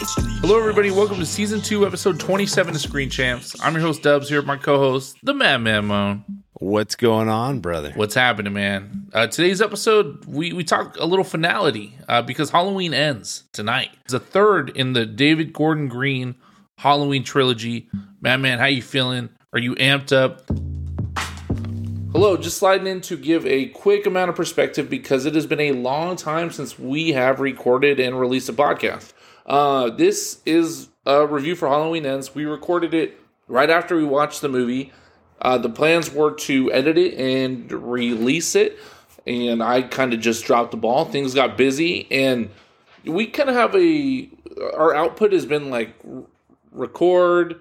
Hello, everybody. Welcome to season two, episode 27 of Screen Champs. I'm your host, Dubs, here with my co host, the Madman Moan. What's going on, brother? What's happening, man? Uh, today's episode, we, we talk a little finality uh, because Halloween ends tonight. It's a third in the David Gordon Green Halloween trilogy. Madman, how you feeling? Are you amped up? Hello, just sliding in to give a quick amount of perspective because it has been a long time since we have recorded and released a podcast. Uh, this is a review for Halloween Ends. We recorded it right after we watched the movie. Uh, the plans were to edit it and release it, and I kind of just dropped the ball. Things got busy, and we kind of have a our output has been like record,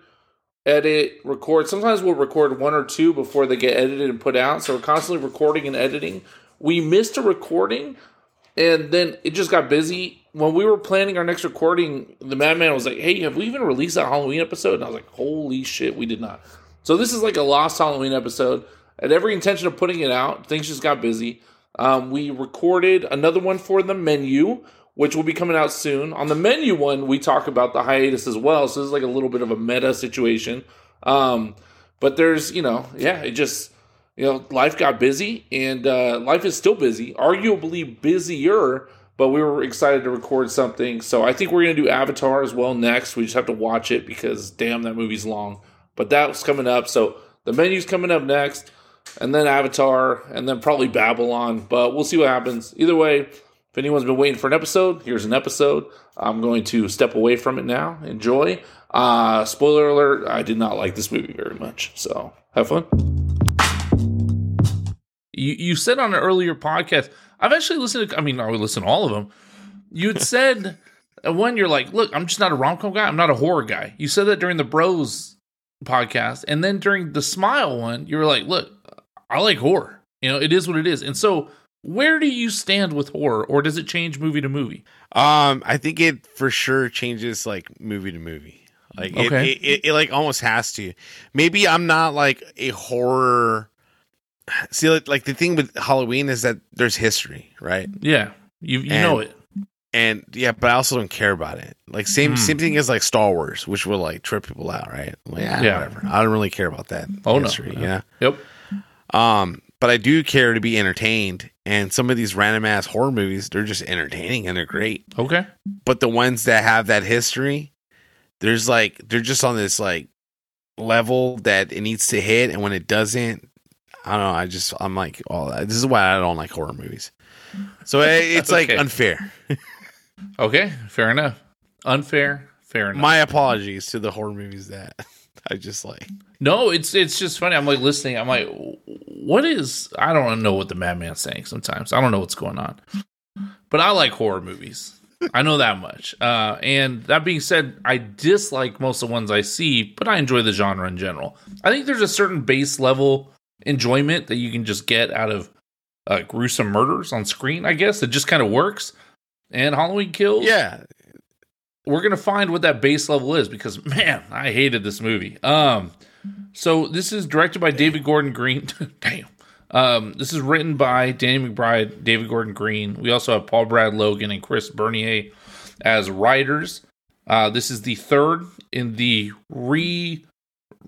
edit, record. Sometimes we'll record one or two before they get edited and put out. So we're constantly recording and editing. We missed a recording, and then it just got busy when we were planning our next recording, the Madman was like, "Hey, have we even released that Halloween episode?" And I was like, "Holy shit, we did not." So this is like a lost Halloween episode. Had every intention of putting it out. Things just got busy. Um, we recorded another one for the menu, which will be coming out soon. On the menu one, we talk about the hiatus as well. So this is like a little bit of a meta situation. Um, but there's, you know, yeah, it just, you know, life got busy and uh, life is still busy, arguably busier but we were excited to record something. So I think we're going to do Avatar as well next. We just have to watch it because damn, that movie's long. But that's coming up. So the menu's coming up next, and then Avatar, and then probably Babylon. But we'll see what happens. Either way, if anyone's been waiting for an episode, here's an episode. I'm going to step away from it now. Enjoy. Uh, spoiler alert: I did not like this movie very much. So have fun. You you said on an earlier podcast I've actually listened to, I mean, I would listen to all of them. You'd said one, you're like, look, I'm just not a rom com guy. I'm not a horror guy. You said that during the Bros podcast. And then during the Smile one, you were like, look, I like horror. You know, it is what it is. And so, where do you stand with horror, or does it change movie to movie? Um, I think it for sure changes like movie to movie. Like okay. it, it, it, it like almost has to. Maybe I'm not like a horror see like, the thing with Halloween is that there's history, right? Yeah, you you and, know it, and yeah, but I also don't care about it. Like same mm. same thing as like Star Wars, which will like trip people out, right? Like, yeah, yeah, whatever. I don't really care about that. Oh history, no, yeah, yep. Um, but I do care to be entertained, and some of these random ass horror movies, they're just entertaining and they're great. Okay, but the ones that have that history, there's like they're just on this like level that it needs to hit, and when it doesn't, I don't know. I just I'm like, oh, this is why I don't like horror movies. So it's like unfair. okay, fair enough. Unfair, fair enough. My apologies to the horror movies that I just like. No, it's it's just funny. I'm like listening. I'm like, what is? I don't know what the madman's saying. Sometimes I don't know what's going on. But I like horror movies. I know that much. Uh, and that being said, I dislike most of the ones I see, but I enjoy the genre in general. I think there's a certain base level enjoyment that you can just get out of uh, gruesome murders on screen. I guess it just kind of works. And Halloween Kills, yeah, we're gonna find what that base level is because man, I hated this movie. Um, so this is directed by David Gordon Green. Damn. Um, this is written by Danny McBride, David Gordon Green. We also have Paul Brad Logan and Chris Bernier as writers. Uh, this is the third in the re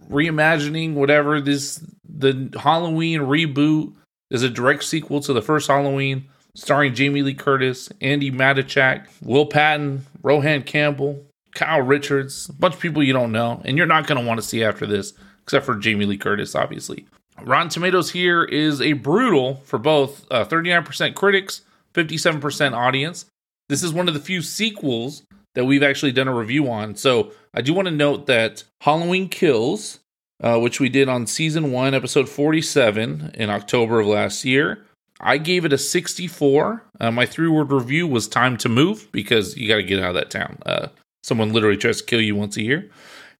reimagining whatever this the Halloween reboot is a direct sequel to the first Halloween, starring Jamie Lee Curtis, Andi Matichak, Will Patton, Rohan Campbell, Kyle Richards, a bunch of people you don't know, and you're not to want to see after this, except for Jamie Lee Curtis, obviously. Rotten Tomatoes here is a brutal for both uh, 39% critics, 57% audience. This is one of the few sequels that we've actually done a review on. So I do want to note that Halloween Kills uh, which we did on season one, episode 47 in October of last year. I gave it a 64. Uh, my three word review was time to move because you got to get out of that town. Uh, someone literally tries to kill you once a year.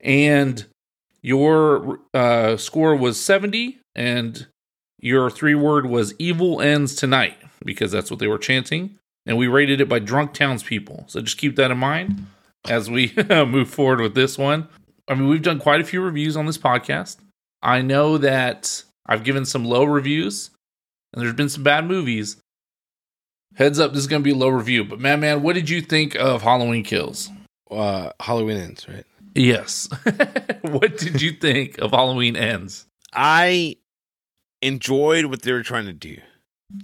And your uh, score was 70, and your three word was evil ends tonight because that's what they were chanting. And we rated it by drunk townspeople. So just keep that in mind as we move forward with this one. I mean, we've done quite a few reviews on this podcast. I know that I've given some low reviews, and there's been some bad movies. Heads up, this is going to be a low review. But man, man, what did you think of Halloween Kills? uh, Halloween ends, right? Yes. what did you think of Halloween Ends? I enjoyed what they were trying to do.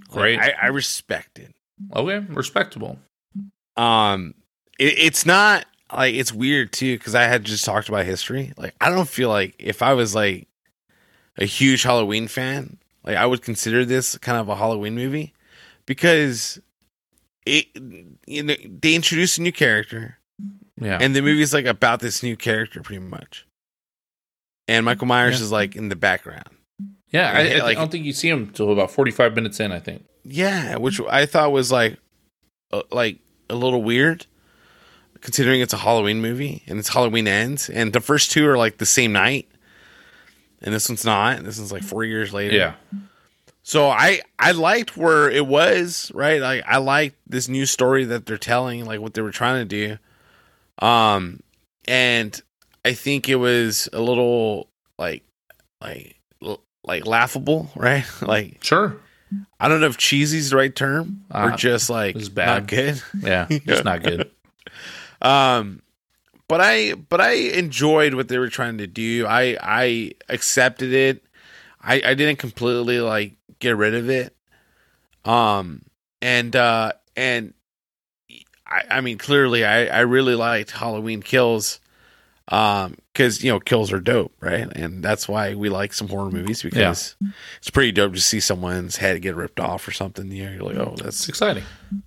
Great. Like, I, I respect it. Okay, respectable. Um, it, it's not like it's weird too because I had just talked about history. Like, I don't feel like if I was like a huge Halloween fan, like I would consider this kind of a Halloween movie because it you know they introduce a new character Yeah. and the movie's like about this new character pretty much. And Michael Myers Yeah. is like in the background. yeah, I, I, like- don't think you see him till about 45 minutes in, I think. Yeah, which I thought was like, uh, like a little weird, considering it's a Halloween movie and it's Halloween ends, and the first two are like the same night, and this one's not. This one's like four years later. Yeah. So I I liked where it was right. Like I liked this new story that they're telling, like what they were trying to do. Um, and I think it was a little like like like laughable, right? like Sure. I don't know if cheesy's the right term or Uh, just like it was bad. not good. Yeah. It's not good. Um, but I but I enjoyed what they were trying to do. I I accepted it. I I didn't completely like get rid of it. Um, and uh and I I mean clearly I I really liked Halloween Kills. Um, because you know kills are dope, right? And that's why we like some horror movies because it's pretty dope to see someone's head get ripped off or something. You know, you're like, oh, that's exciting.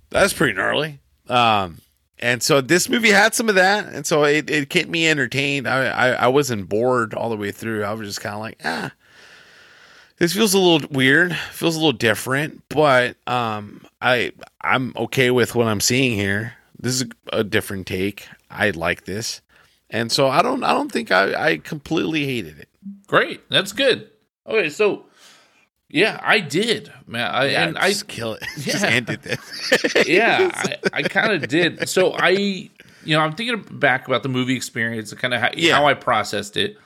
that's pretty gnarly. Um, and so this movie had some of that, and so it, it kept me entertained. I, I I wasn't bored all the way through. I was just kind of like, ah, this feels a little weird, feels a little different, but um, I I'm okay with what I'm seeing here. This is a, a different take. I like this, and so I don't I don't think I I completely hated it. Great. That's good. Okay, so yeah, I did, man. I, and I just kill it. just Yeah. ended this. yeah, I, I kind of did. So I, you know, I'm thinking back about the movie experience and kind of how, Yeah. how I processed it.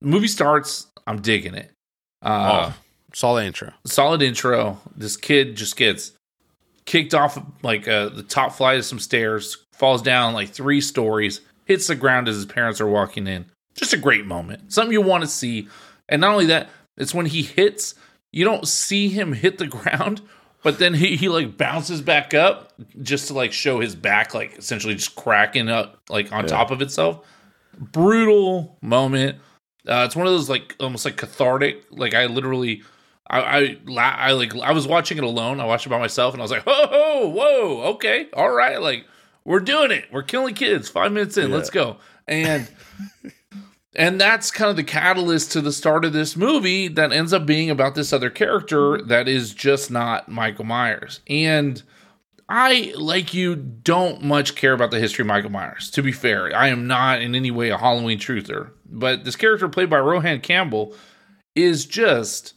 movie starts, I'm digging it. Uh, oh, the intro. Solid intro. This kid just gets kicked off like uh, the top flight of some stairs, falls down like three stories, hits the ground as his parents are walking in. Just a great moment. Something you want to see. And not only that, it's when he hits, you don't see him hit the ground, but then he, he like bounces back up just to like show his back, like essentially just cracking up like on top of itself. Brutal moment. Uh, it's one of those like almost like cathartic. Like I literally, I, I, I like I was watching it alone. I watched it by myself, and I was like, "Oh, whoa, whoa, okay, all right, like we're doing it. We're killing kids. Five minutes in, let's go." And and that's kind of the catalyst to the start of this movie that ends up being about this other character that is just not Michael Myers. And I, like you, don't much care about the history of Michael Myers. To be fair, I am not in any way a Halloween truther. But this character played by Rohan Campbell is just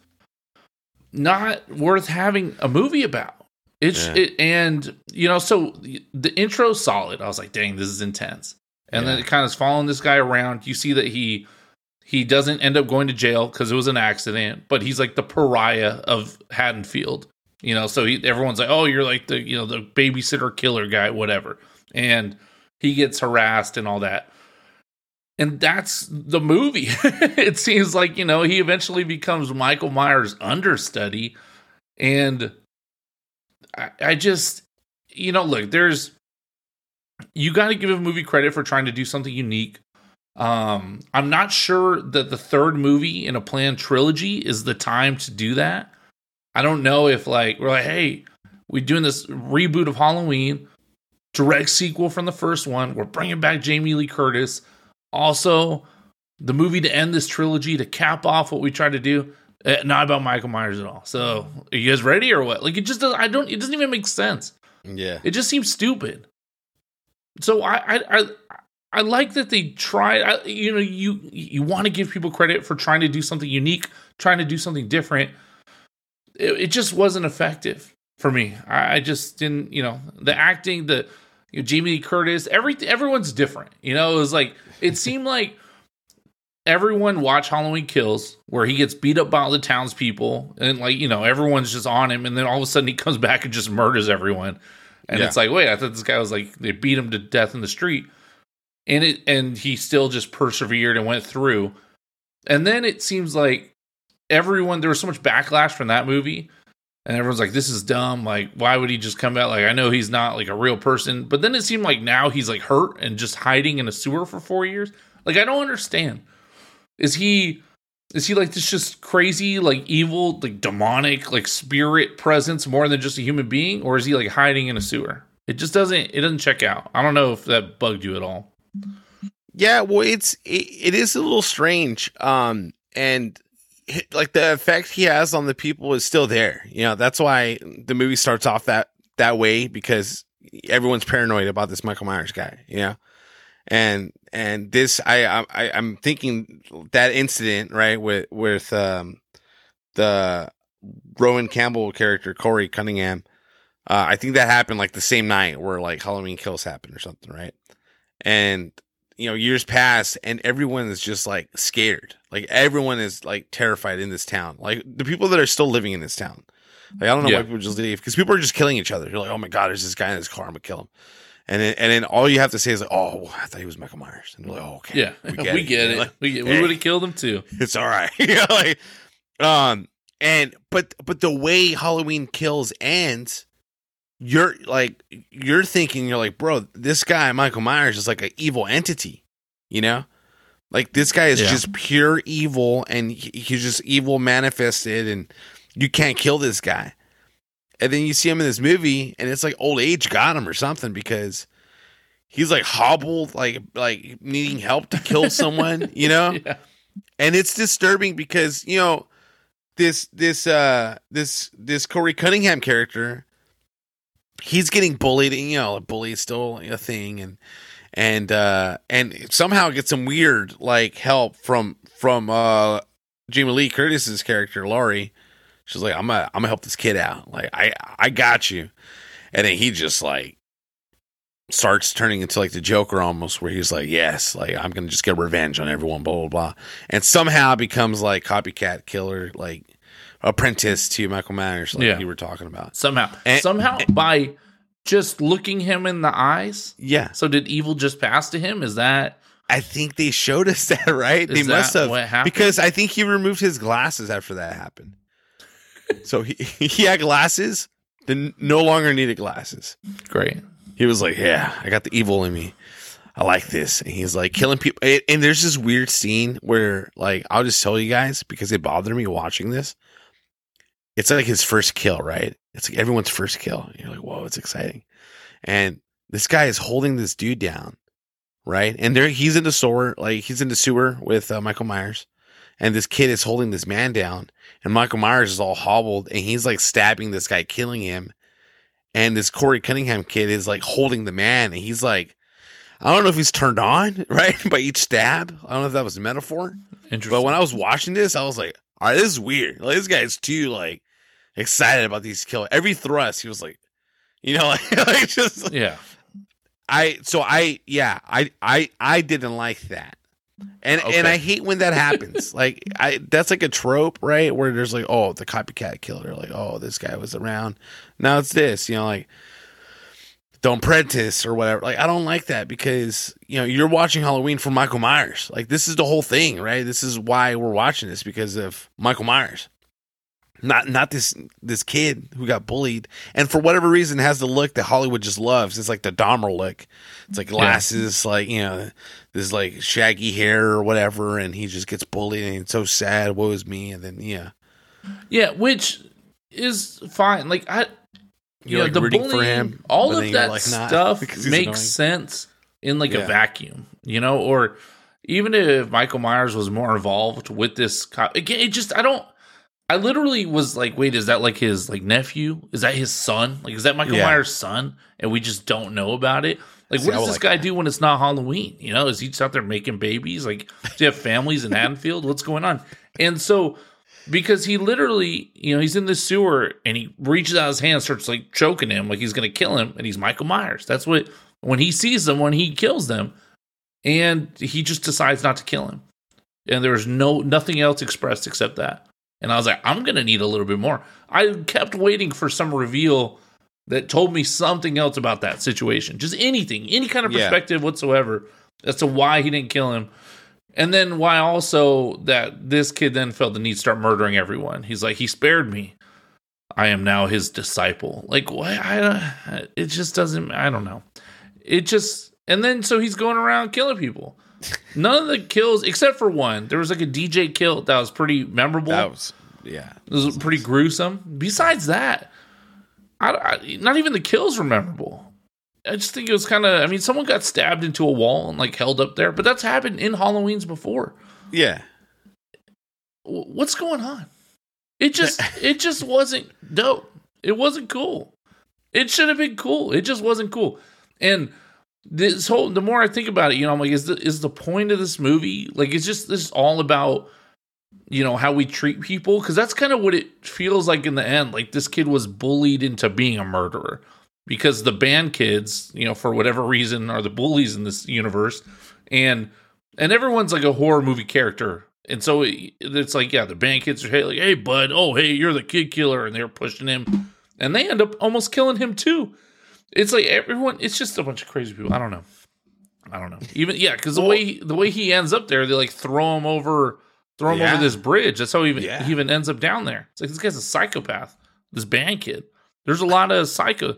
not worth having a movie about. It's Yeah. it, and you know, so the, the intro's solid. I was like, dang, this is intense. And then Yeah. it kind of is following this guy around. You see that he he doesn't end up going to jail because it was an accident, but he's like the pariah of Haddonfield. You know, so he, everyone's like, "Oh, you're like the you know the babysitter killer guy, whatever." And he gets harassed and all that. And that's the movie. it seems like, you know, he eventually becomes Michael Myers' understudy. And I, I just, you know, look, there's, you got to give a movie credit for trying to do something unique. Um, I'm not sure that the third movie in a planned trilogy is the time to do that. I don't know if, like, we're like, hey, we're doing this reboot of Halloween, direct sequel from the first one. We're bringing back Jamie Lee Curtis. Also, the movie to end this trilogy to cap off what we tried to do. eh, not about Michael Myers at all. So, are you guys ready or what? Like, it just does. I don't. It doesn't even make sense. Yeah. It just seems stupid. So I I I, I like that they tried. I, you know, you you want to give people credit for trying to do something unique, trying to do something different. It, it just wasn't effective for me. I, I just didn't. You know, the acting, the you know, Jamie Curtis, everything. Everyone's different. You know, it was like it seemed like everyone watched Halloween Kills, where he gets beat up by all the townspeople, and like you know, everyone's just on him, and then all of a sudden he comes back and just murders everyone. And Yeah. it's like, wait, I thought this guy was like they beat him to death in the street. and it and he still just persevered and went through. And then it seems like everyone there was so much backlash from that movie and everyone's like this is dumb like why would he just come out like i know he's not like a real person but then it seemed like now he's like hurt and just hiding in a sewer for four years like i don't understand is he is he like this just crazy like evil like demonic like spirit presence more than just a human being or is he like hiding in a sewer it just doesn't it doesn't check out i don't know if that bugged you at all Yeah, well, it's it, it is a little strange. Um, and like the effect he has on the people is still there. You know, that's why the movie starts off that that way because everyone's paranoid about this Michael Myers guy. You know, and and this I I I'm thinking that incident right with with um the Rohan Campbell character Corey Cunningham. Uh, I think that happened like the same night where like Halloween Kills happened or something, right? And you know, years pass and everyone is just like scared. Like everyone is like terrified in this town. Like the people that are still living in this town. Like I don't know Yeah. why people just leave because people are just killing each other. You're like, oh my god, there's this guy in this car. I'm gonna kill him. And then, and then all you have to say is like, oh, I thought he was Michael Myers. And they're like, oh, okay, yeah we get, it Like, we, get, we would have killed him too it's all right. you know, like, um, and but but the way Halloween Kills ends, you're like you're thinking you're like, bro, this guy Michael Myers is like an evil entity, you know. Like this guy is Yeah. just pure evil, and he, he's just evil manifested, and you can't kill this guy. And then you see him in this movie, and it's like old age got him or something because he's like hobbled, like like needing help to kill someone, you know? Yeah. And it's disturbing because you know this this uh this this Corey Cunningham character he's getting bullied and you know bully is still a thing and and uh and somehow get some weird like help from from uh Jamie Lee Curtis's character Laurie she's like I'm gonna I'm gonna help this kid out like I I got you and then he just like starts turning into like the Joker almost, where he's like, "Yes, like I'm gonna just get revenge on everyone," blah blah blah, and somehow becomes like copycat killer, like apprentice to Michael Myers, like Yeah. you were talking about. somehow And- somehow by just looking him in the eyes Yeah, so did evil just pass to him is that I think they showed us that, right? Is they must have because I think he removed his glasses after that happened. So he he had glasses, then no longer needed glasses. great He was like, "Yeah, I got the evil in me. I like this." And he's like killing people. And and there's this weird scene where, like, I'll just tell you guys because it bothered me watching this. It's like his first kill, right? It's like everyone's first kill. You're like, "Whoa, it's exciting!" And this guy is holding this dude down, right? And there, he's in the sewer, like he's in the sewer with uh, Michael Myers, and this kid is holding this man down, and Michael Myers is all hobbled, and he's like stabbing this guy, killing him and this Corey Cunningham kid is like holding the man, and he's like, I don't know if he's turned on right by each stab. I don't know if that was a metaphor, interesting but when I was watching this, I was like, all right, this is weird. Like this guy's too like excited about these kills. Every thrust, he was like, you know, like, like just yeah I. So I, yeah, I, I, I didn't like that. And Okay. and I hate when that happens. like I that's like a trope, right? Where there's like, oh, the copycat killer, like, oh, this guy was around. Now it's this, you know, like don't prentice or whatever. Like I don't like that because you know you're watching Halloween for Michael Myers. Like this is the whole thing, right? This is why we're watching this because of Michael Myers. Not not this this kid who got bullied and for whatever reason has the look that Hollywood just loves. It's like the Dahmer look. It's like glasses, like you know, this like shaggy hair or whatever, and he just gets bullied and it's so sad. Woe is me, and then yeah, yeah which is fine like i You're, yeah, like, the rooting for bullying, him, all of that like, stuff makes annoying. sense in like a vacuum you know or even if michael myers was more involved with this co- again it just i don't i literally was like wait is that like his like nephew is that his son like is that michael Yeah. myers son and we just don't know about it like See, what does this like guy that. do when it's not halloween you know is he just out there making babies like do you have families in haddonfield what's going on and so because he literally, you know, he's in the sewer and he reaches out his hand, starts like choking him, like he's gonna kill him, and he's Michael Myers. That's what when he sees them, when he kills them, and he just decides not to kill him. And there's no nothing else expressed except that. And I was like, I'm gonna need a little bit more. I kept waiting for some reveal that told me something else about that situation. Just anything, any kind of Yeah. perspective whatsoever. as to why he didn't kill him. And then why also that this kid then felt the need to start murdering everyone. He's like, he spared me. I am now his disciple. Like, what? I, it just doesn't, I don't know. It just, and then so he's going around killing people. None of the kills, except for one, there was like a DJ kill that was pretty memorable. That was yeah. It was pretty gruesome. Besides that, I, I, not even the kills were memorable. I just think it was kind of. I mean, someone got stabbed into a wall and like held up there, but that's happened in Halloween's before. Yeah. What's going on? It just, it just wasn't dope. It wasn't cool. It should have been cool. It just wasn't cool. And this whole, the more I think about it, you know, I'm like, is the is the point of this movie like? It's just this is all about you know how we treat people because that's kind of what it feels like in the end like this kid was bullied into being a murderer because the band kids you know for whatever reason are the bullies in this universe and and everyone's like a horror movie character and so it, it's like yeah the band kids are hey like hey bud oh hey you're the kid killer and they're pushing him and they end up almost killing him too it's like everyone it's just a bunch of crazy people i don't know i don't know even yeah because the way the way he ends up there they like throw him over throw him Yeah. over this bridge. That's how he even, Yeah. he even ends up down there. It's like this guy's a psychopath. This band kid. There's a lot of psycho.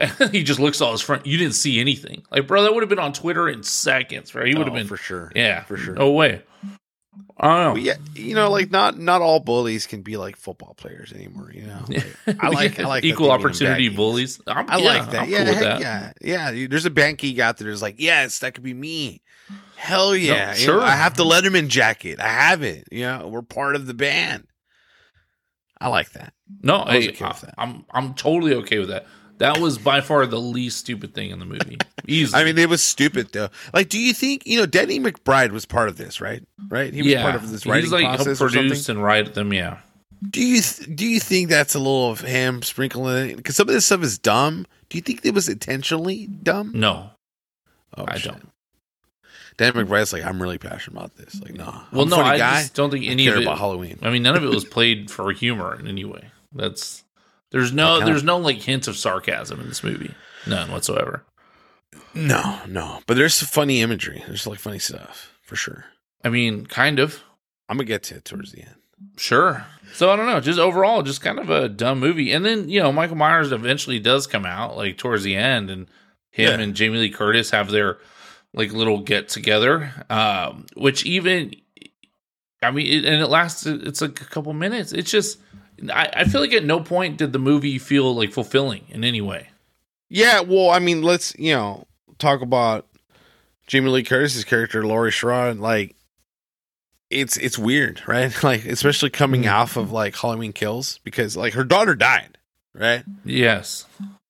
He just looks all his front. You didn't see anything. Like, bro, that would have been on Twitter in seconds, right? He would have Oh, been for sure. Yeah, for sure. No way. I don't know. Yeah, you know, like not not all bullies can be like football players anymore. You know, Like, I like I like equal they mean them opportunity bullies. I'm, I yeah, like that. I'm yeah, cool heck that. yeah, yeah. you- There's a band geek out there that's like, yes, that could be me. Hell yeah, You sure. know, I have the Letterman jacket. I have it. You know, we're part of the band. I like that. No, I was hey, that. I, am I'm totally okay with that. That was by far the least stupid thing in the movie. Easy. I mean, it was stupid though. Like, do you think you know Danny McBride was part of this, right? Right? He was yeah, part of this writing he's like process helped or something. produce and write them. Yeah, Do you th- do you think that's a little of him sprinkling it? Because some of this stuff is dumb. Do you think it was intentionally dumb? no, Oh, I shit. don't. Dan McBride's like, I'm really passionate about this. Like, no, Well, I'm no, I don't think I any care of it. about Halloween. I mean, none of it was played for humor in any way. That's there's no kinda- there's no like hint of sarcasm in this movie, none whatsoever. No, no, but there's some funny imagery. There's like funny stuff for sure. I mean, kind of, I'm gonna get to it towards the end. sure. So I don't know, just overall, just kind of a dumb movie. And then you know, Michael Myers eventually does come out like towards the end, and him Yeah. and Jamie Lee Curtis have their like little get together, um, which even. I mean, it, and it lasts. It's like a couple minutes. It's just, I, I feel like at no point did the movie feel like fulfilling in any way. Yeah, well, I mean, let's you know talk about Jamie Lee Curtis's character, Laurie Strode. Like, it's it's weird, right? Like, especially coming Mm. off of like Halloween Kills, because like her daughter died, right? Yes,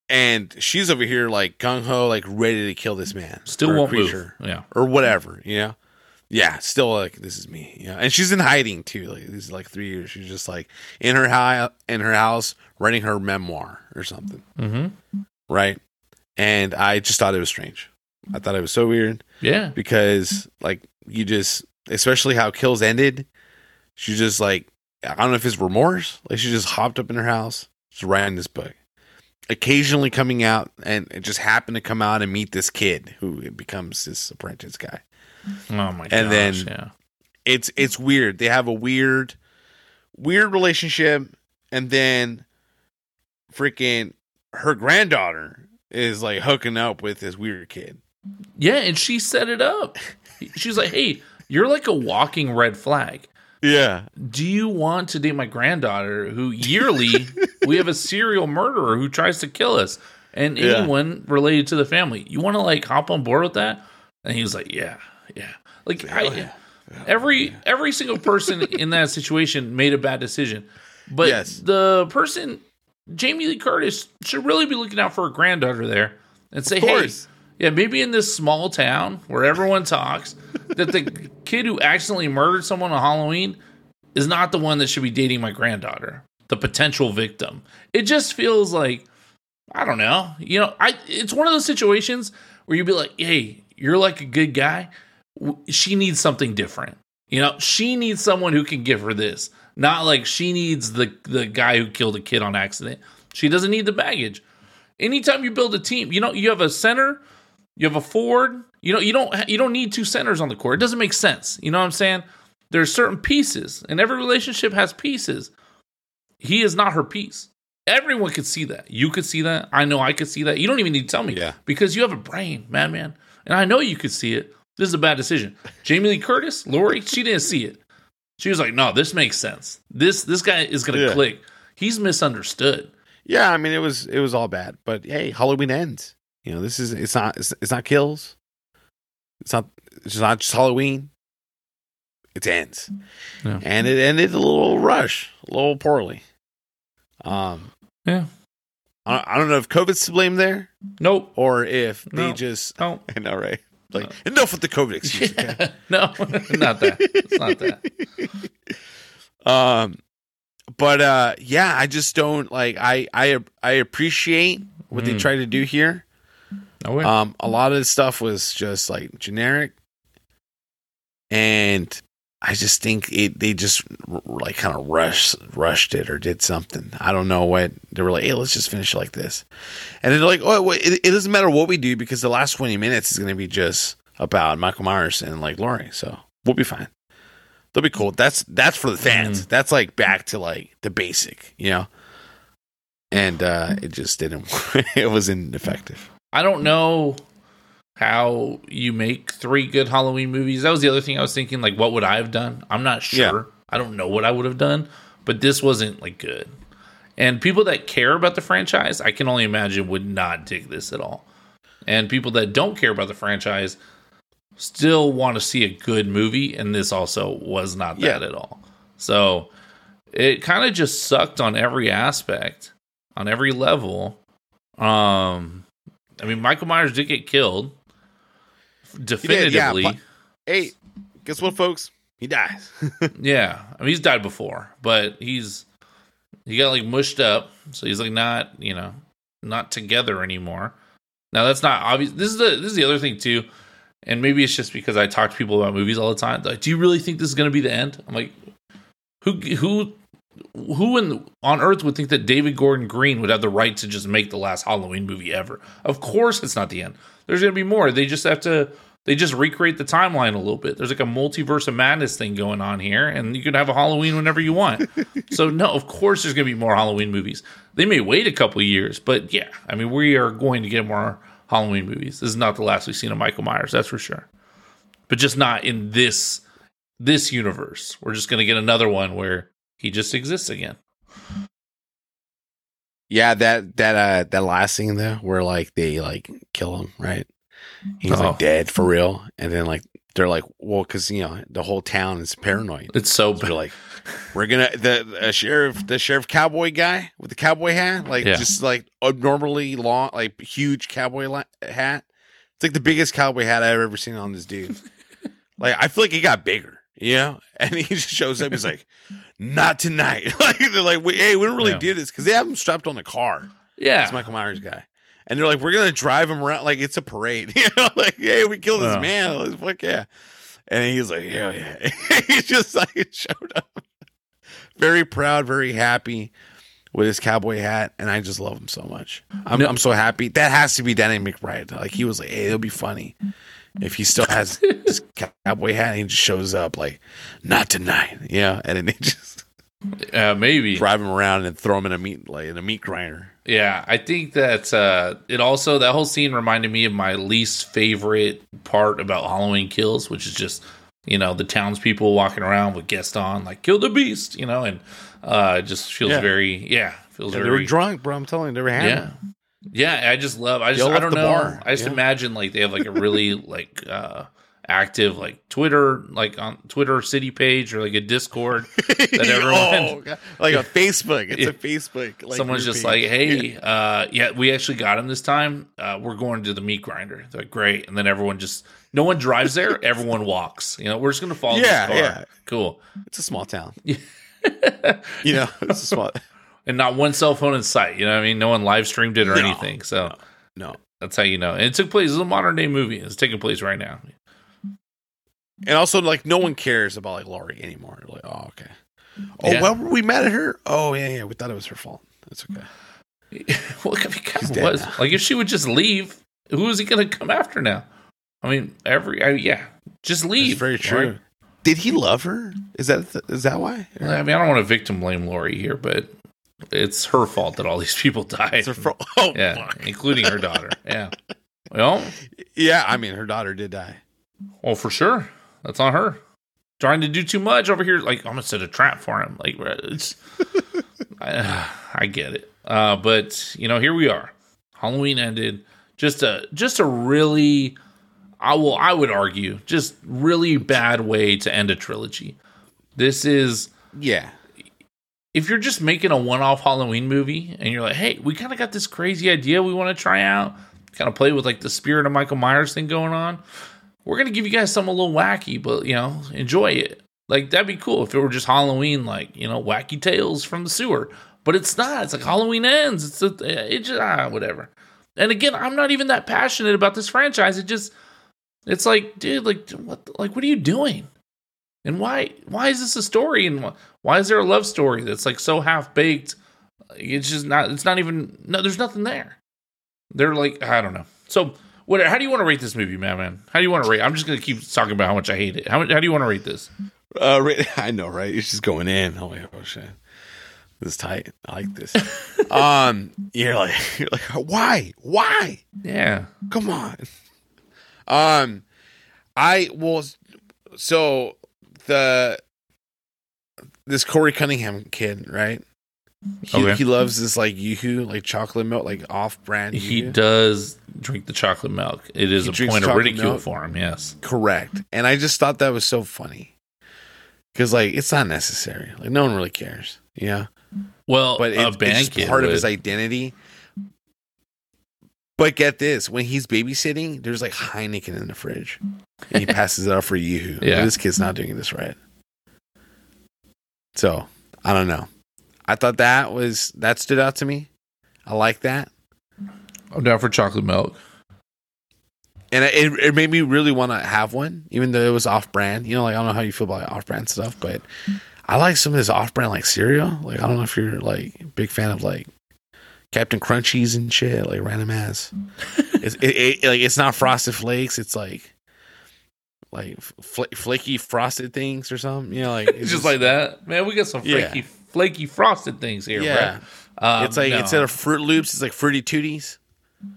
And she's over here like gung ho, like ready to kill this man, still won't creature. move. Yeah. or whatever, you know. Yeah, still like this is me, you know. And she's in hiding too. Like this is like three years. She's just like in her high in her house writing her memoir or something, Mm-hmm. right? And I just thought it was strange. I thought it was so weird Yeah. because like you just, especially how kills ended. She just like I don't know if it's remorse. Like she just hopped up in her house, just writing this book. Occasionally coming out and it just happened to come out and meet this kid who becomes this apprentice guy. Oh my god. And then- yeah. it's it's weird. They have a weird weird relationship and then freaking her granddaughter is like hooking up with this weird kid. Yeah, and she set it up. She's like, "Hey, you're like a walking red flag. Yeah. Do you want to date my granddaughter who yearly we have a serial murderer who tries to kill us and Yeah. anyone related to the family? You want to like hop on board with that?" And he was like, "Yeah, yeah." Like I, Oh, yeah. every every single person in that situation made a bad decision. But Yes. the person Jamie Lee Curtis should really be looking out for her granddaughter there and say, "Hey, yeah, maybe in this small town where everyone talks that the kid who accidentally murdered someone on Halloween is not the one that should be dating my granddaughter, the potential victim." It just feels like I don't know. You know, I it's one of those situations where you'd be like, "Hey, you're like a good guy. She needs something different. You know, she needs someone who can give her this. Not like she needs the the guy who killed a kid on accident. She doesn't need the baggage. Anytime you build a team, you know, you have a center, you have a forward, You know, you don't you don't need two centers on the court. It doesn't make sense. You know what I'm saying? There's certain pieces, and every relationship has pieces. He is not her piece. Everyone could see that. You could see that. I know I could see that. You don't even need to tell me. Yeah. Because you have a brain, madman. And I know you could see it. This is a bad decision. Jamie Lee Curtis, Laurie, she didn't see it. She was like, "No, this makes sense. This this guy is gonna Yeah. click. He's misunderstood." Yeah, I mean it was it was all bad, but hey, Halloween ends. You know, this is it's not it's, it's not kills. It's not it's not just Halloween. It ends, Yeah. and it ended a little rush, a little poorly. Um, Yeah. I, I don't know if COVID's to blame there Nope. or if they No. just No. I know right. Like enough with the COVID excuse. Okay? no, not that. It's not that. Um, but uh, yeah, I just don't like. I I I appreciate what they Mm. try to do here. No way. Um, a lot of the stuff was just like generic, and I just think it they just r- like kind of rushed rushed it or did something. I don't know what they were like. Hey, let's just finish it like this, and then they're like, oh, wait, it, it doesn't matter what we do because the last twenty minutes is going to be just about Michael Myers and like Laurie, so we'll be fine. They'll be cool. That's that's for the fans. That's like back to like the basic, you know. And uh it just didn't. it was ineffective. I don't know how you make three good Halloween movies. That was the other thing I was thinking. Like, what would I have done? I'm not sure. Yeah. I don't know what I would have done, but this wasn't like good. And people that care about the franchise, I can only imagine, would not dig this at all. And people that don't care about the franchise still want to see a good movie, and this also was not that Yeah. at all. So it kind of just sucked on every aspect, on every level. Um, I mean, Michael Myers did get killed definitively. yeah, Hey, guess what, folks? He dies. Yeah, I mean he's died before, but he's he got like mushed up, so he's like not you know not together anymore. Now that's not obvious. This is the this is the other thing too, and maybe it's just because I talk to people about movies all the time. Like, do you really think this is going to be the end? I'm like, who who who in on earth would think that David Gordon Green would have the right to just make the last Halloween movie ever? Of course, it's not the end. There's going to be more. They just have to they just recreate the timeline a little bit. There's like a multiverse of madness thing going on here, and you can have a Halloween whenever you want. so no, of course there's going to be more Halloween movies. They may wait a couple of years, but yeah, I mean we are going to get more Halloween movies. This is not the last we've seen of Michael Myers, that's for sure. But just not in this this universe. We're just going to get another one where he just exists again. Yeah, that that uh that last scene though, where like they like kill him, right? He's Oh. like dead for real, and then like they're like, well, because you know the whole town is paranoid. It's so So like, we're gonna the uh, sheriff, the sheriff cowboy guy with the cowboy hat, like Yeah. just like abnormally long, like huge cowboy la- hat. It's like the biggest cowboy hat I've ever seen on this dude. like I feel like he got bigger, you know. And he just shows up. He's like, not tonight. like they're like, we, hey, we don't really Yeah. do this because they have him strapped on a car. yeah. It's Michael Myers guy. And they're like, we're gonna drive him around like it's a parade. You know, like, hey, we killed this Yeah. man. Like, Fuck yeah. And he's like, yeah, yeah. he just like showed up. Very proud, very happy with his cowboy hat. And I just love him so much. I'm, No- I'm so happy. That has to be Danny McBride. Like he was like, hey, it'll be funny. If he still has this cowboy hat and he just shows up like, not tonight. Yeah. And then they just Uh, maybe. drive him around and throw him in a meat like in a meat grinder. Yeah, I think that uh, it also that whole scene reminded me of my least favorite part about Halloween Kills, which is just you know the townspeople walking around with Gaston like kill the beast, you know, and uh, it just feels Yeah. very yeah feels Yeah, they very were drunk, bro. I'm telling you, they were hammered. yeah yeah. I just love I just Y'all I don't know. bar. I just Yeah. imagine like they have like a really like uh, active like Twitter like on Twitter city page or like a Discord that everyone oh, like a Facebook. It's Yeah. a Facebook. Like someone's just page. like, "Hey, uh, yeah, we actually got him this time. Uh, we're going to the meat grinder." They're like, "Great!" And then everyone just no one drives there. everyone walks. You know, we're just gonna follow. Yeah, this car. yeah. cool. it's a small town. you know, it's a small. And not one cell phone in sight. You know what I mean? No one live streamed it or No, anything. So No, that's how you know. And it took place. It's a modern day movie. It's taking place right now. and also like no one cares about like Laurie anymore. Like, oh okay. Oh Yeah. well, were we mad at her? Oh yeah, yeah. We thought it was her fault. That's okay. well, it kind of was now. like if she would just leave, who is he gonna come after now? I mean, every I, yeah, just leave. That's very true. right? Did he love her? Is that is that why? I mean, I don't want to victim blame Laurie here, but it's her fault that all these people died. It's her fro- oh, yeah, fuck. including her daughter. Yeah. Well, yeah. I mean, her daughter did die. well, for sure, that's on her. Trying to do too much over here. Like I'm gonna set a trap for him. Like it's, I, I get it. Uh, but you know, here we are. Halloween ended. Just a just a really, I will I would argue, just really bad way to end a trilogy. This is Yeah. If you're just making a one-off Halloween movie and you're like, hey, we kind of got this crazy idea we want to try out, kind of play with like the spirit of Michael Myers thing going on. We're gonna give you guys something a little wacky, but you know, enjoy it. Like that'd be cool if it were just Halloween, like you know, wacky tales from the sewer. But it's not. It's like Halloween ends. It's a, it just ah, whatever. And again, I'm not even that passionate about this franchise. It just, it's like, dude, like what, like what are you doing? And why, why is this a story? And why, is there a love story that's like so half baked? It's just not. It's not even. No, there's nothing there. They're like, I don't know. So, what? How do you want to rate this movie, man? Man, how do you want to rate? I'm just gonna keep talking about how much I hate it. How, how do you want to rate this? Uh, right, I know, right? It's just going in. Oh, yeah, oh shit, this is tight. I like this. um, you're like, you're like, why, why? Yeah, Come on. Um, I will. So the this Corey Cunningham kid, right? He, Okay. he loves this like yoo-hoo, like chocolate milk, like off-brand. he Yoo-hoo. does drink the chocolate milk. It is He a point of ridicule milk? for him. Yes. Correct. And I just thought that was so funny because like it's not necessary. Like no one really cares. Yeah. Well, but a it's, band it's just kid part of his identity. But get this: when he's babysitting, there's like Heineken in the fridge, and he passes it out for you. Yeah. this kid's not doing this right. So I don't know. I thought that was that stood out to me. I like that, I'm down for chocolate milk. and it, it made me really want to have one, even though it was off-brand. You know, like I don't know how you feel about off-brand stuff, but I like some of this off-brand like cereal. Like I don't know if you're like a big fan of like Captain Crunchies and shit, like random ass. it's it, it, like it's not frosted flakes. It's like like fl- flaky frosted things or something. You know, like It's just like that, man. We got some Yeah. flaky, flaky frosted things here, yeah. Um, it's like no. instead of Fruit Loops, it's like Fruity Tooties.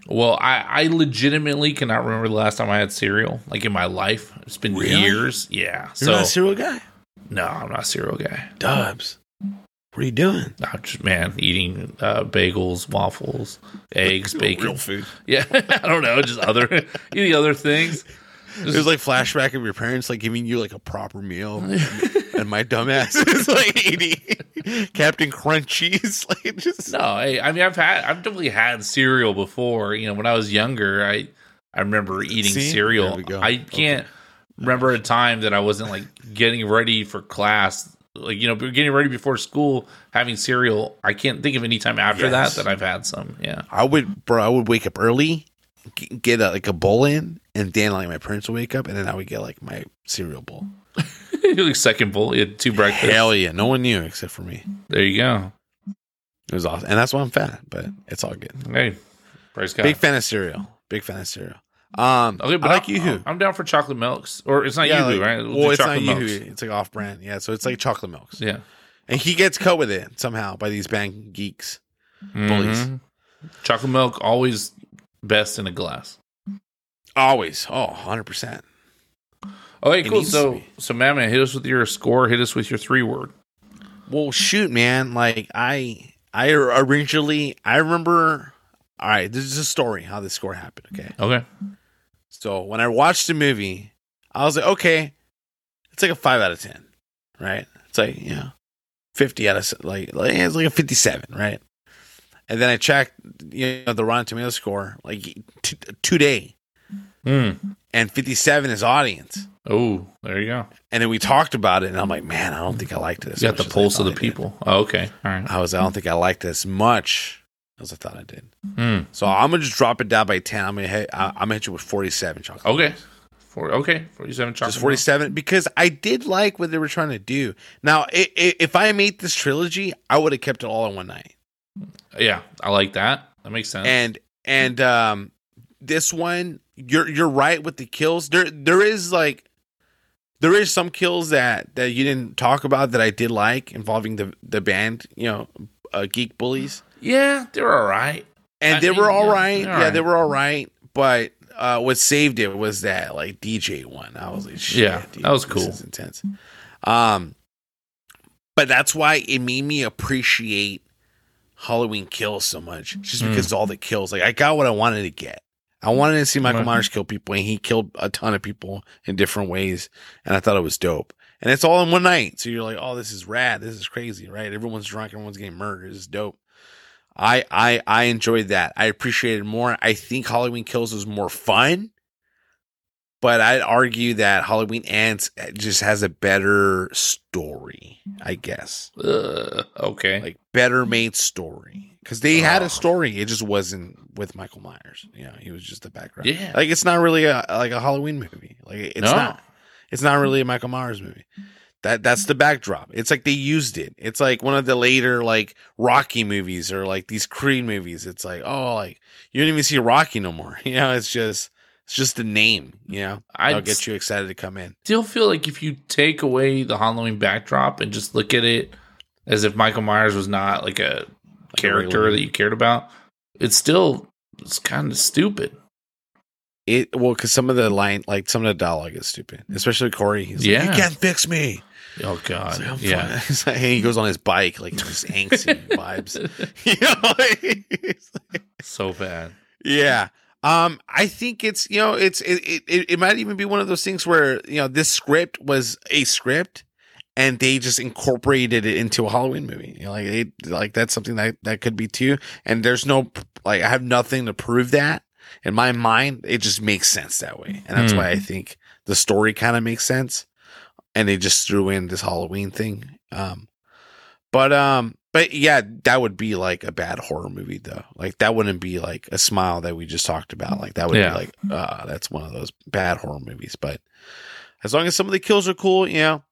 Well, I, I legitimately cannot remember the last time I had cereal, like in my life. It's been Really? years. Yeah. You're So not a cereal guy, no, I'm not a cereal guy. Dubs. What are you doing? I'm just man eating uh, bagels, waffles, eggs, bacon. Real food. Yeah, I don't know, just other eating other things. There's like flashback of your parents like giving you like a proper meal, and my dumbass is like eating Captain Crunchies. Like just No, I, I mean I've had I've definitely had cereal before. You know, when I was younger, I I remember eating See? cereal. There we go. I can't remember a time that I wasn't like getting ready for class, like you know, getting ready before school, having cereal. I can't think of any time after Yes. that that I've had some. Yeah, I would, bro. I would wake up early, get a, like a bowl in, and then like my parents would wake up, and then I would get like my cereal bowl. like second bowl, you had two breakfasts. Hell yeah! No one knew except for me. There you go. It was awesome, and that's why I'm fat. But it's all good. Hey, praise God. Big fan of cereal. Big fan of cereal. Um, Okay, but I like I'm, YooHoo. I'm down for chocolate milks, or it's not Yeah, YooHoo, like- right? We'll well, it's not milks. YooHoo. It's like off-brand. Yeah, so it's like chocolate milks, Yeah, and he gets cut with it somehow by these band geeks. Bullies. Mhm. Chocolate milk always best in a glass. Always. Oh, 100 percent. Okay, It cool. So, so, man, hit us with your score. Hit us with your three word. Well, shoot, man. Like I, I originally, I remember. All right, this is a story how this score happened. Okay, Okay. so when I watched the movie, I was like, okay, it's like a five out of ten, right? It's like you know, fifty out of like, like it's like a fifty-seven, right? And then I checked, you know, the Rotten Tomato score like t- today, Mm. and fifty-seven is audience. Oh, there you go. And then we talked about it, and I'm like, man, I don't think I liked this. You got the pulse of the people. Oh, okay. All right. I was, I don't think I liked it as much as I thought I did. Mm. So I'm gonna just drop it down by ten. I'm gonna hit. I- I'm gonna hit you with 47 chocolate. Okay. For, okay. 47 chocolate. Just 47 because I did like what they were trying to do. Now, i- i- if I made this trilogy, I would have kept it all in one night. Yeah, I like that. That makes sense. And and um, this one, you're you're right with the kills. There there is like there is some kills that that you didn't talk about that I did like involving the the band, you know, uh, geek bullies, Yeah, they're all right. and I they mean, were all yeah, right. all Yeah, they were all right. But uh, what saved it was that like DJ one. I was like, shit, Yeah, dude, that was this cool. is intense. Um, but that's why it made me appreciate Halloween Kills so much, just Mm. because of all the kills. Like I got what I wanted to get. I wanted to see Michael Myers kill people, and he killed a ton of people in different ways, and I thought it was dope. And it's all in one night, so you're like, "Oh, this is rad. This is crazy, right? Everyone's drunk, everyone's getting murdered. This is dope." I I I enjoyed that. I appreciated more. I think Halloween Kills was more fun, but I'd argue that Halloween Ends eh, just has a better story. I guess okay. like better made story because they had Oh. a story. It just wasn't with Michael Myers. You know, he was just the background. Yeah. like it's not really a like a Halloween movie. Like it's no. not. It's not really a Michael Myers movie. That that's the backdrop. It's like they used it. It's like one of the later like Rocky movies or like these Creed movies. It's like oh like you don't even see Rocky no more. You know, it's just it's just the name. You know, I'll get you excited to come in. still feel like if you take away the Halloween backdrop and just look at it as if Michael Myers was not like a character regular- that you cared about, it's still it's kind of stupid. It well because some of the line like some of the dialogue is stupid, especially Corey. He's Yeah. like, you can't fix me. Oh It's god, like, I'm yeah. like, he goes on his bike like just angsty vibes. You know, like, like- so bad. yeah. Um, I think it's you know it's it, it it it might even be one of those things where you know this script was a script and they just incorporated it into a Halloween movie. You know, like it, like that's something that that could be too. And there's no like I have nothing to prove that in my mind. It just makes sense that way, and that's Hmm. why I think the story kind of makes sense. And they just threw in this Halloween thing. Um, but um, but yeah, that would be like a bad horror movie though. Like that wouldn't be like a smile that we just talked about. Like that would Yeah. be like, uh, that's one of those bad horror movies. But as long as some of the kills are cool, you know.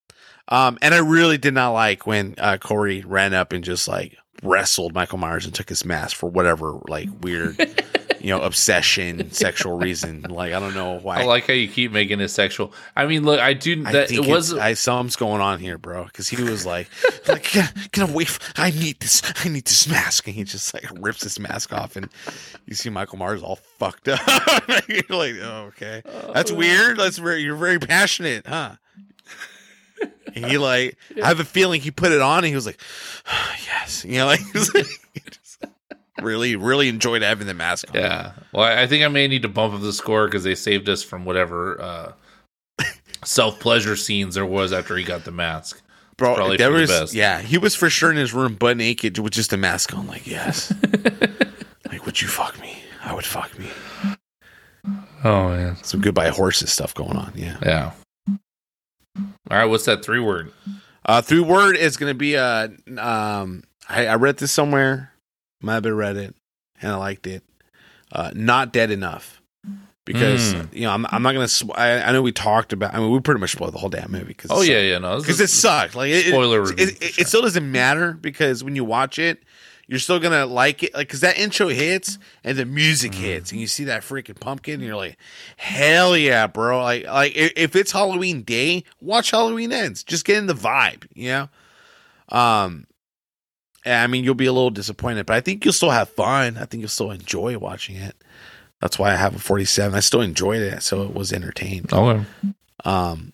Um, and I really did not like when uh, Corey ran up and just like wrestled Michael Myers and took his mask for whatever like weird, you know, obsession, sexual reason. Like I don't know why. I like how you keep making it sexual. I mean, look, I do I that. think It was it's- I something's going on here, bro. Because he was like, like get, get away! From, I need this. I need this mask, and he just like rips his mask off, and you see Michael Myers all fucked up. You're like, oh, okay, that's weird. That's very. You're very passionate, huh? And he like, I have a feeling he put it on, and he was like, yes, you know, like, he was like really, really enjoyed having the mask on. Yeah. Well, I think I may need to bump up the score because they saved us from whatever uh, self pleasure scenes there was after he got the mask. bro. probably There was, best. yeah, he was for sure in his room, butt naked, with just a mask on. Like, yes, like, would you fuck me? I would fuck me. Oh man. Some goodbye horses stuff going on. Yeah. Yeah. All right. What's that three word? Uh, through word is going to be uh um I, I read this somewhere, might have been Reddit, and I liked it. Uh, not dead enough because Mm. you know I'm I'm not gonna. Sw- I, I know we talked about. I mean, we pretty much spoiled the whole damn movie. Cause Oh yeah, yeah. No, because it sucked. Like it, spoiler it, review it, for it, sure. still doesn't matter because when you watch it, you're still gonna like it. Like because that intro hits and the music Mm. hits and you see that freaking pumpkin, and you're like, hell yeah, bro! Like like if it's Halloween day, watch Halloween ends. Just get in the vibe, you know. Um, I mean, you'll be a little disappointed, but I think you'll still have fun. I think you'll still enjoy watching it. That's why I have a 47. I still enjoyed it, so it was entertained. Okay. Um,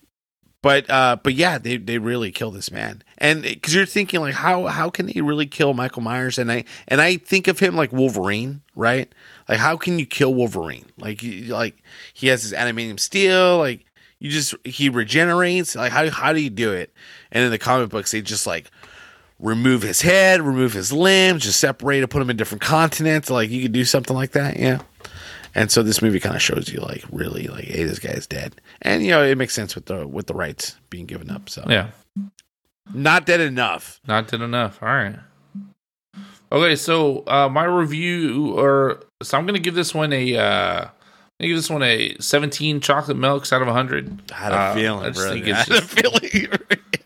but uh, but yeah, they they really kill this man, and because you're thinking like, how how can they really kill Michael Myers? And I and I think of him like Wolverine, right? Like, how can you kill Wolverine? Like, like he has his adamantium steel, like you just he regenerates. Like, how how do you do it? And in the comic books, they just like remove his head, remove his limbs, just separate it, put him in different continents. Like, you could do something like that, yeah. And so this movie kind of shows you like really like, hey, this guy's dead, and you know it makes sense with the with the rights being given up. So Yeah. not dead enough. Not dead enough. All right. Okay, so uh my review or so I'm gonna give this one a uh I'm give this one a 17 chocolate milks out of 100. I had a Uh, feeling, I just think it's had a just- feeling.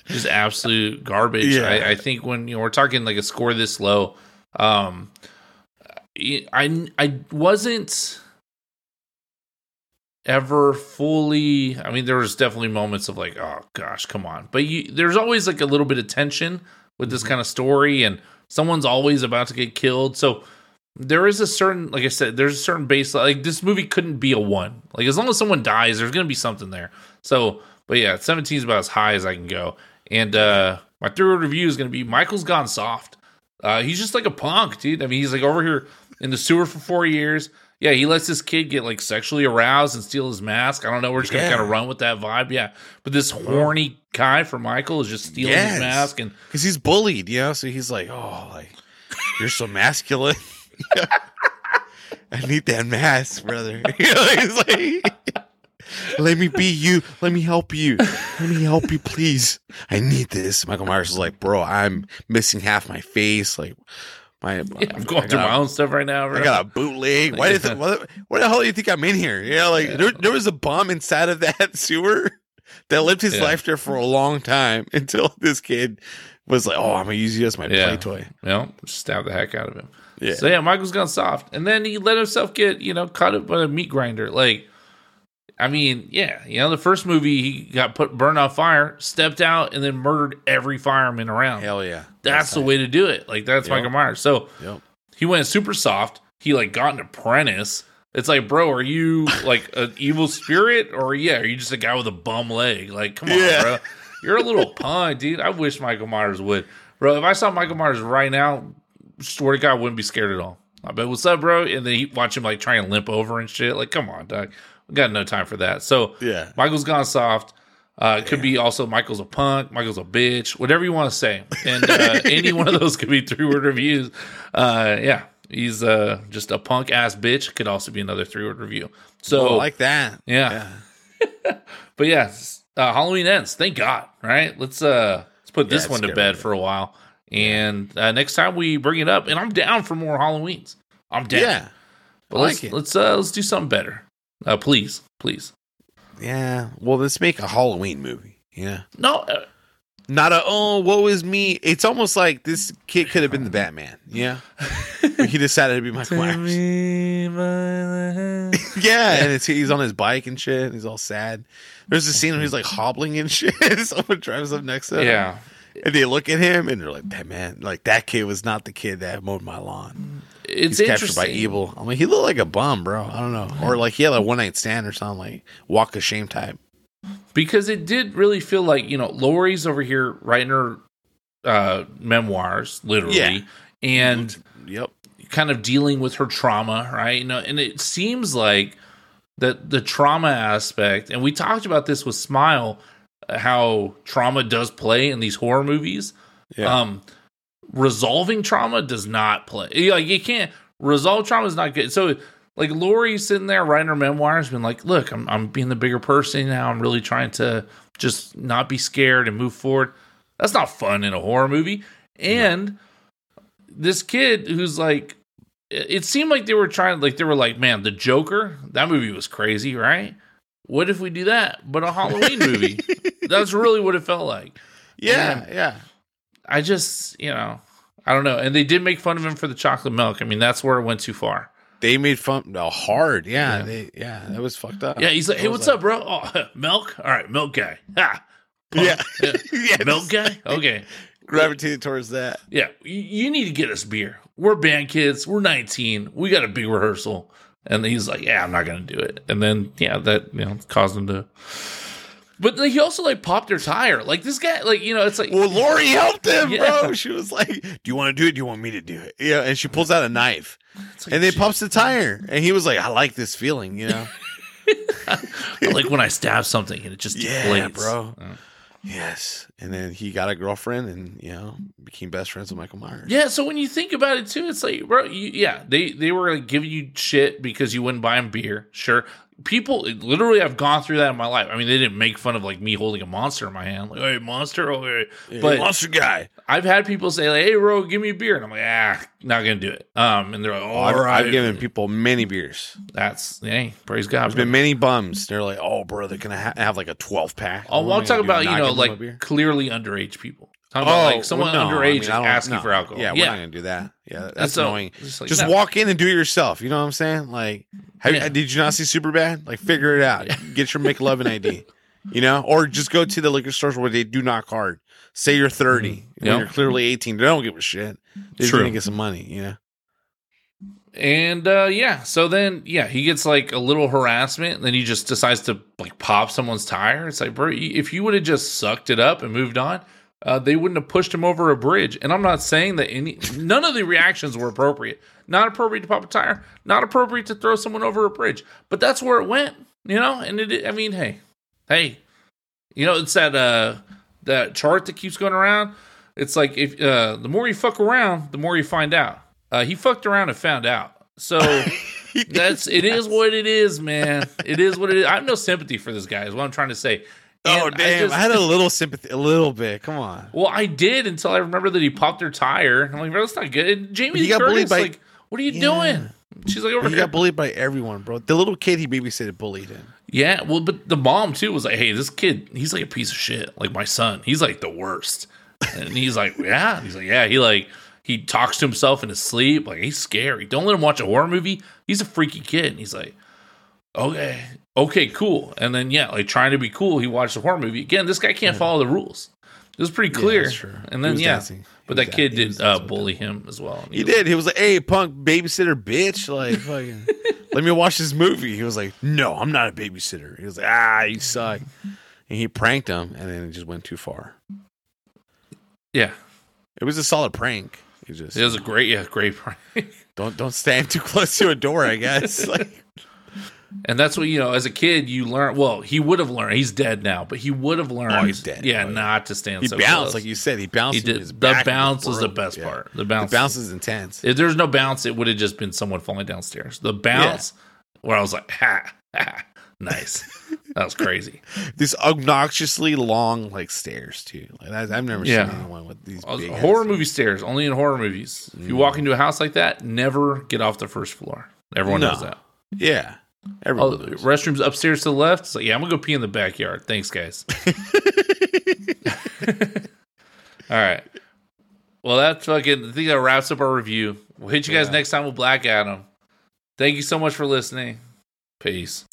Just absolute garbage. Yeah. I, I think when you know we're talking like a score this low, um I I wasn't ever fully. I mean, there was definitely moments of like, oh gosh, come on. But you, there's always like a little bit of tension with this kind of story, and someone's always about to get killed. So there is a certain, like I said, there's a certain base. Like this movie couldn't be a one. Like as long as someone dies, there's gonna be something there. So, but yeah, 17 is about as high as I can go. And uh my third review is gonna be Michael's gone soft. Uh he's just like a punk, dude. I mean, he's like over here in the sewer for four years. Yeah, he lets this kid get like sexually aroused and steal his mask. I don't know. We're just gonna Yeah. kind of run with that vibe. Yeah, but this horny guy for Michael is just stealing Yes. his mask and because he's bullied, you know. So he's like, "Oh, like you're so masculine. I need that mask, brother." You know, he's like, "Let me be you. Let me help you. Let me help you, please. I need this." Michael Myers is like, "Bro, I'm missing half my face. Like, my yeah, I'm going through my own stuff right now. Bro. I got a bootleg. Why, did what, what the hell do you think I'm in here? Yeah, like there, there was a bomb inside of that sewer that lived his Yeah. life there for a long time until this kid was like, "Oh, I'm gonna use you as my Yeah. play toy." you know, stab the heck out of him. Yeah. So yeah, Michael's gone soft, and then he let himself get you know caught up by a meat grinder. Like, I mean, yeah, you know, the first movie he got put burned on fire, stepped out, and then murdered every fireman around. Hell yeah, that's the way to do it. Like that's Yep. Michael Myers. So Yep. he went super soft. He like got an apprentice. It's like, bro, are you like an evil spirit, or yeah, are you just a guy with a bum leg? Like, come on, Yeah. bro, you're a little punk, dude. I wish Michael Myers would, bro. If I saw Michael Myers right now, swear to God, I wouldn't be scared at all. I bet, what's up, bro? And then he watch him like try and limp over and shit. Like, come on, dog. We got no time for that. So Yeah. Michael's gone soft. Uh, it could be also Michael's a punk, Michael's a bitch, whatever you want to say. And uh, any one of those could be three word reviews. Uh, yeah, he's uh, just a punk ass bitch. Could also be another three word review. So, Oh, like that. yeah. but yeah, uh, Halloween ends. Thank God, right? Let's uh, let's put this Yeah, one to bed movie. for a while. And uh, next time we bring it up, and I'm down for more Halloweens. I'm down. Yeah. but I let's like let's uh, let's do something better. Uh, please, please. Yeah. Well, let's make a Halloween movie. Yeah. No, uh, Not a oh, woe is me. It's almost like this kid could have been the Batman. Yeah. He decided to be Michael Myers. Yeah, and it's, he's on his bike and shit. And he's all sad. There's a scene where he's like hobbling and shit. Someone drives up next to him. yeah. And they look at him and they're like, that man, like that kid was not the kid that mowed my lawn. It's He's captured by evil. I mean, he looked like a bum, bro. I don't know. Or like he had a one night stand or something, like walk of shame type. because it did really feel like you know Laurie's over here writing her uh, memoirs, literally, Yeah. and Yep. kind of dealing with her trauma, right? You know, and it seems like that the trauma aspect, and we talked about this with Smile, how trauma does play in these horror movies. Yeah. Um, resolving trauma does not play. Like you can't resolve trauma is not good. So like Laurie's sitting there writing her memoirs, been like, look, I'm I'm being the bigger person now. I'm really trying to just not be scared and move forward. That's not fun in a horror movie. And this kid who's like it it seemed like they were trying like they were like, man, the Joker, that movie was crazy, right? What if we do that? But a Halloween movie. That's really what it felt like. yeah. Yeah. I just, you know, I don't know. And they did make fun of him for the chocolate milk. I mean, that's where it went too far. They made fun. No, hard. Yeah. Yeah. They, yeah. That was fucked up. Yeah, he's like, hey, what's like- up, bro? Oh, milk? All right, milk guy. Ha. Yeah. Yeah. yeah. Milk guy? Okay. Gravitated towards that. Yeah, you need to get us beer. We're band kids. We're 19. We got a big rehearsal. And he's like, yeah, I'm not going to do it. And then, yeah, that, you know, caused him to. But like, he also like popped her tire. Like this guy, like, you know, it's like, Well, Laurie helped him, Yeah. bro. She was like, "Do you want to do it? Do you want me to do it?" Yeah, and she pulls out a knife like, and they shit. pops the tire, and he was like, "I like this feeling," you know. I like when I stab something and it just Yeah, deflates. bro. Uh. yes, and then he got a girlfriend, and you know, became best friends with Michael Myers. Yeah, so when you think about it too, it's like, bro, you, yeah, they they were like giving you shit because you wouldn't buy them beer. Sure, people literally I've gone through that in my life. I mean, they didn't make fun of like me holding a monster in my hand, like, hey, monster, okay. Yeah, But monster guy. I've had people say like, hey, bro, give me a beer, and I'm like, ah, not gonna do it. Um, and they're like, Oh, all I've, right, I've given people many beers. that's hey, praise God. There's bro. been many bums. They're like, "Oh, bro, they're gonna ha- have like a 12 pack." Oh, well, I'm talking about you know like beer. Clearly underage people. Talking about like someone well, no, underage mean, is I don't- asking no. for alcohol. Yeah, we're not gonna do that. Yeah, that's so, annoying. it's like, Just no. walk in and do it yourself. You know what I'm saying? Like, have, Yeah. did you not see Superbad? Like, figure it out. Get your McLovin ID. You know, or just go to the liquor stores where they do not card. Say you're 30 Mm-hmm. Yeah. you're clearly 18. They don't give a shit. They're gonna get some money. You know. And uh, yeah, so then yeah, he gets like a little harassment, and then he just decides to like pop someone's tire. It's like, bro, if you would have just sucked it up and moved on, uh, they wouldn't have pushed him over a bridge. And I'm not saying that any none of the reactions were appropriate. Not appropriate to pop a tire. Not appropriate to throw someone over a bridge. But that's where it went, you know. And it, I mean, hey, hey, you know, it's that uh that chart that keeps going around. It's like if uh, the more you fuck around, the more you find out. Uh, he fucked around and found out. So that's it is what it is, man. It is what it is. I have no sympathy for this guy. Is what I'm trying to say. Oh And I damn! I, just- had a little sympathy, a little bit. Come on. well, I did until I remember that he popped her tire. I'm like, bro, that's not good. And Jamie He got Curtis, bullied by- like, what are you Yeah. doing? She's like over He here. got bullied by everyone, bro. The little kid he babysitted bullied him. Yeah, well, but the mom too was like, "Hey, this kid, he's like a piece of shit. Like my son, he's like the worst." And he's like, "Yeah." He's like, "Yeah." He like he talks to himself in his sleep. Like he's scary. Don't let him watch a horror movie. He's a freaky kid. And he's like, "Okay, okay, cool." And then yeah, like trying to be cool, he watched a horror movie again. This guy can't follow the rules. It was pretty clear. true. And then yeah, dancing. but that kid did uh, bully him as well. He was- did. He was like, "Hey, punk babysitter, bitch! Like, fucking, let me watch this movie." He was like, "No, I'm not a babysitter." He was like, "Ah, you suck," and he pranked him, and then it just went too far. Yeah, It was a solid prank. You just it was a great, yeah, great prank. don't don't stand too close to a door. I guess. Like, And that's what you know. As a kid, you learn. Well, he would have learned. He's dead now, but he would have learned. Oh, he's dead. Yeah, Oh, yeah. not to stand. he so bounced, close. like you said. He bounced. he did. his The bounce was the best Yeah. part. The bounce. The bounce. is intense. If there's no bounce, it would have just been someone falling downstairs. The bounce, where I was like, ha, ha, nice. that was crazy. These obnoxiously long like stairs too. Like that, I've never Yeah. seen anyone with these was- horror movie stairs, only in horror movies. If you walk mm. into a house like that, never get off the first floor. Everyone No. knows that. Yeah, Oh, everyone. the knows. restrooms upstairs to the left. So yeah, I'm gonna go pee in the backyard. Thanks, guys. All right. Well, that's fucking. I think that wraps up our review. We'll hit you guys Yeah. next time with Black Adam. Thank you so much for listening. Peace.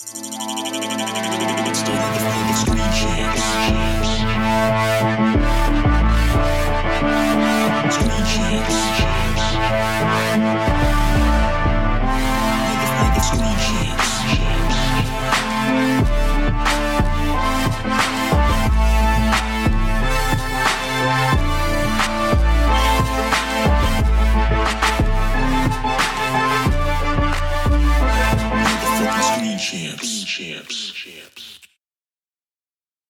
Champs.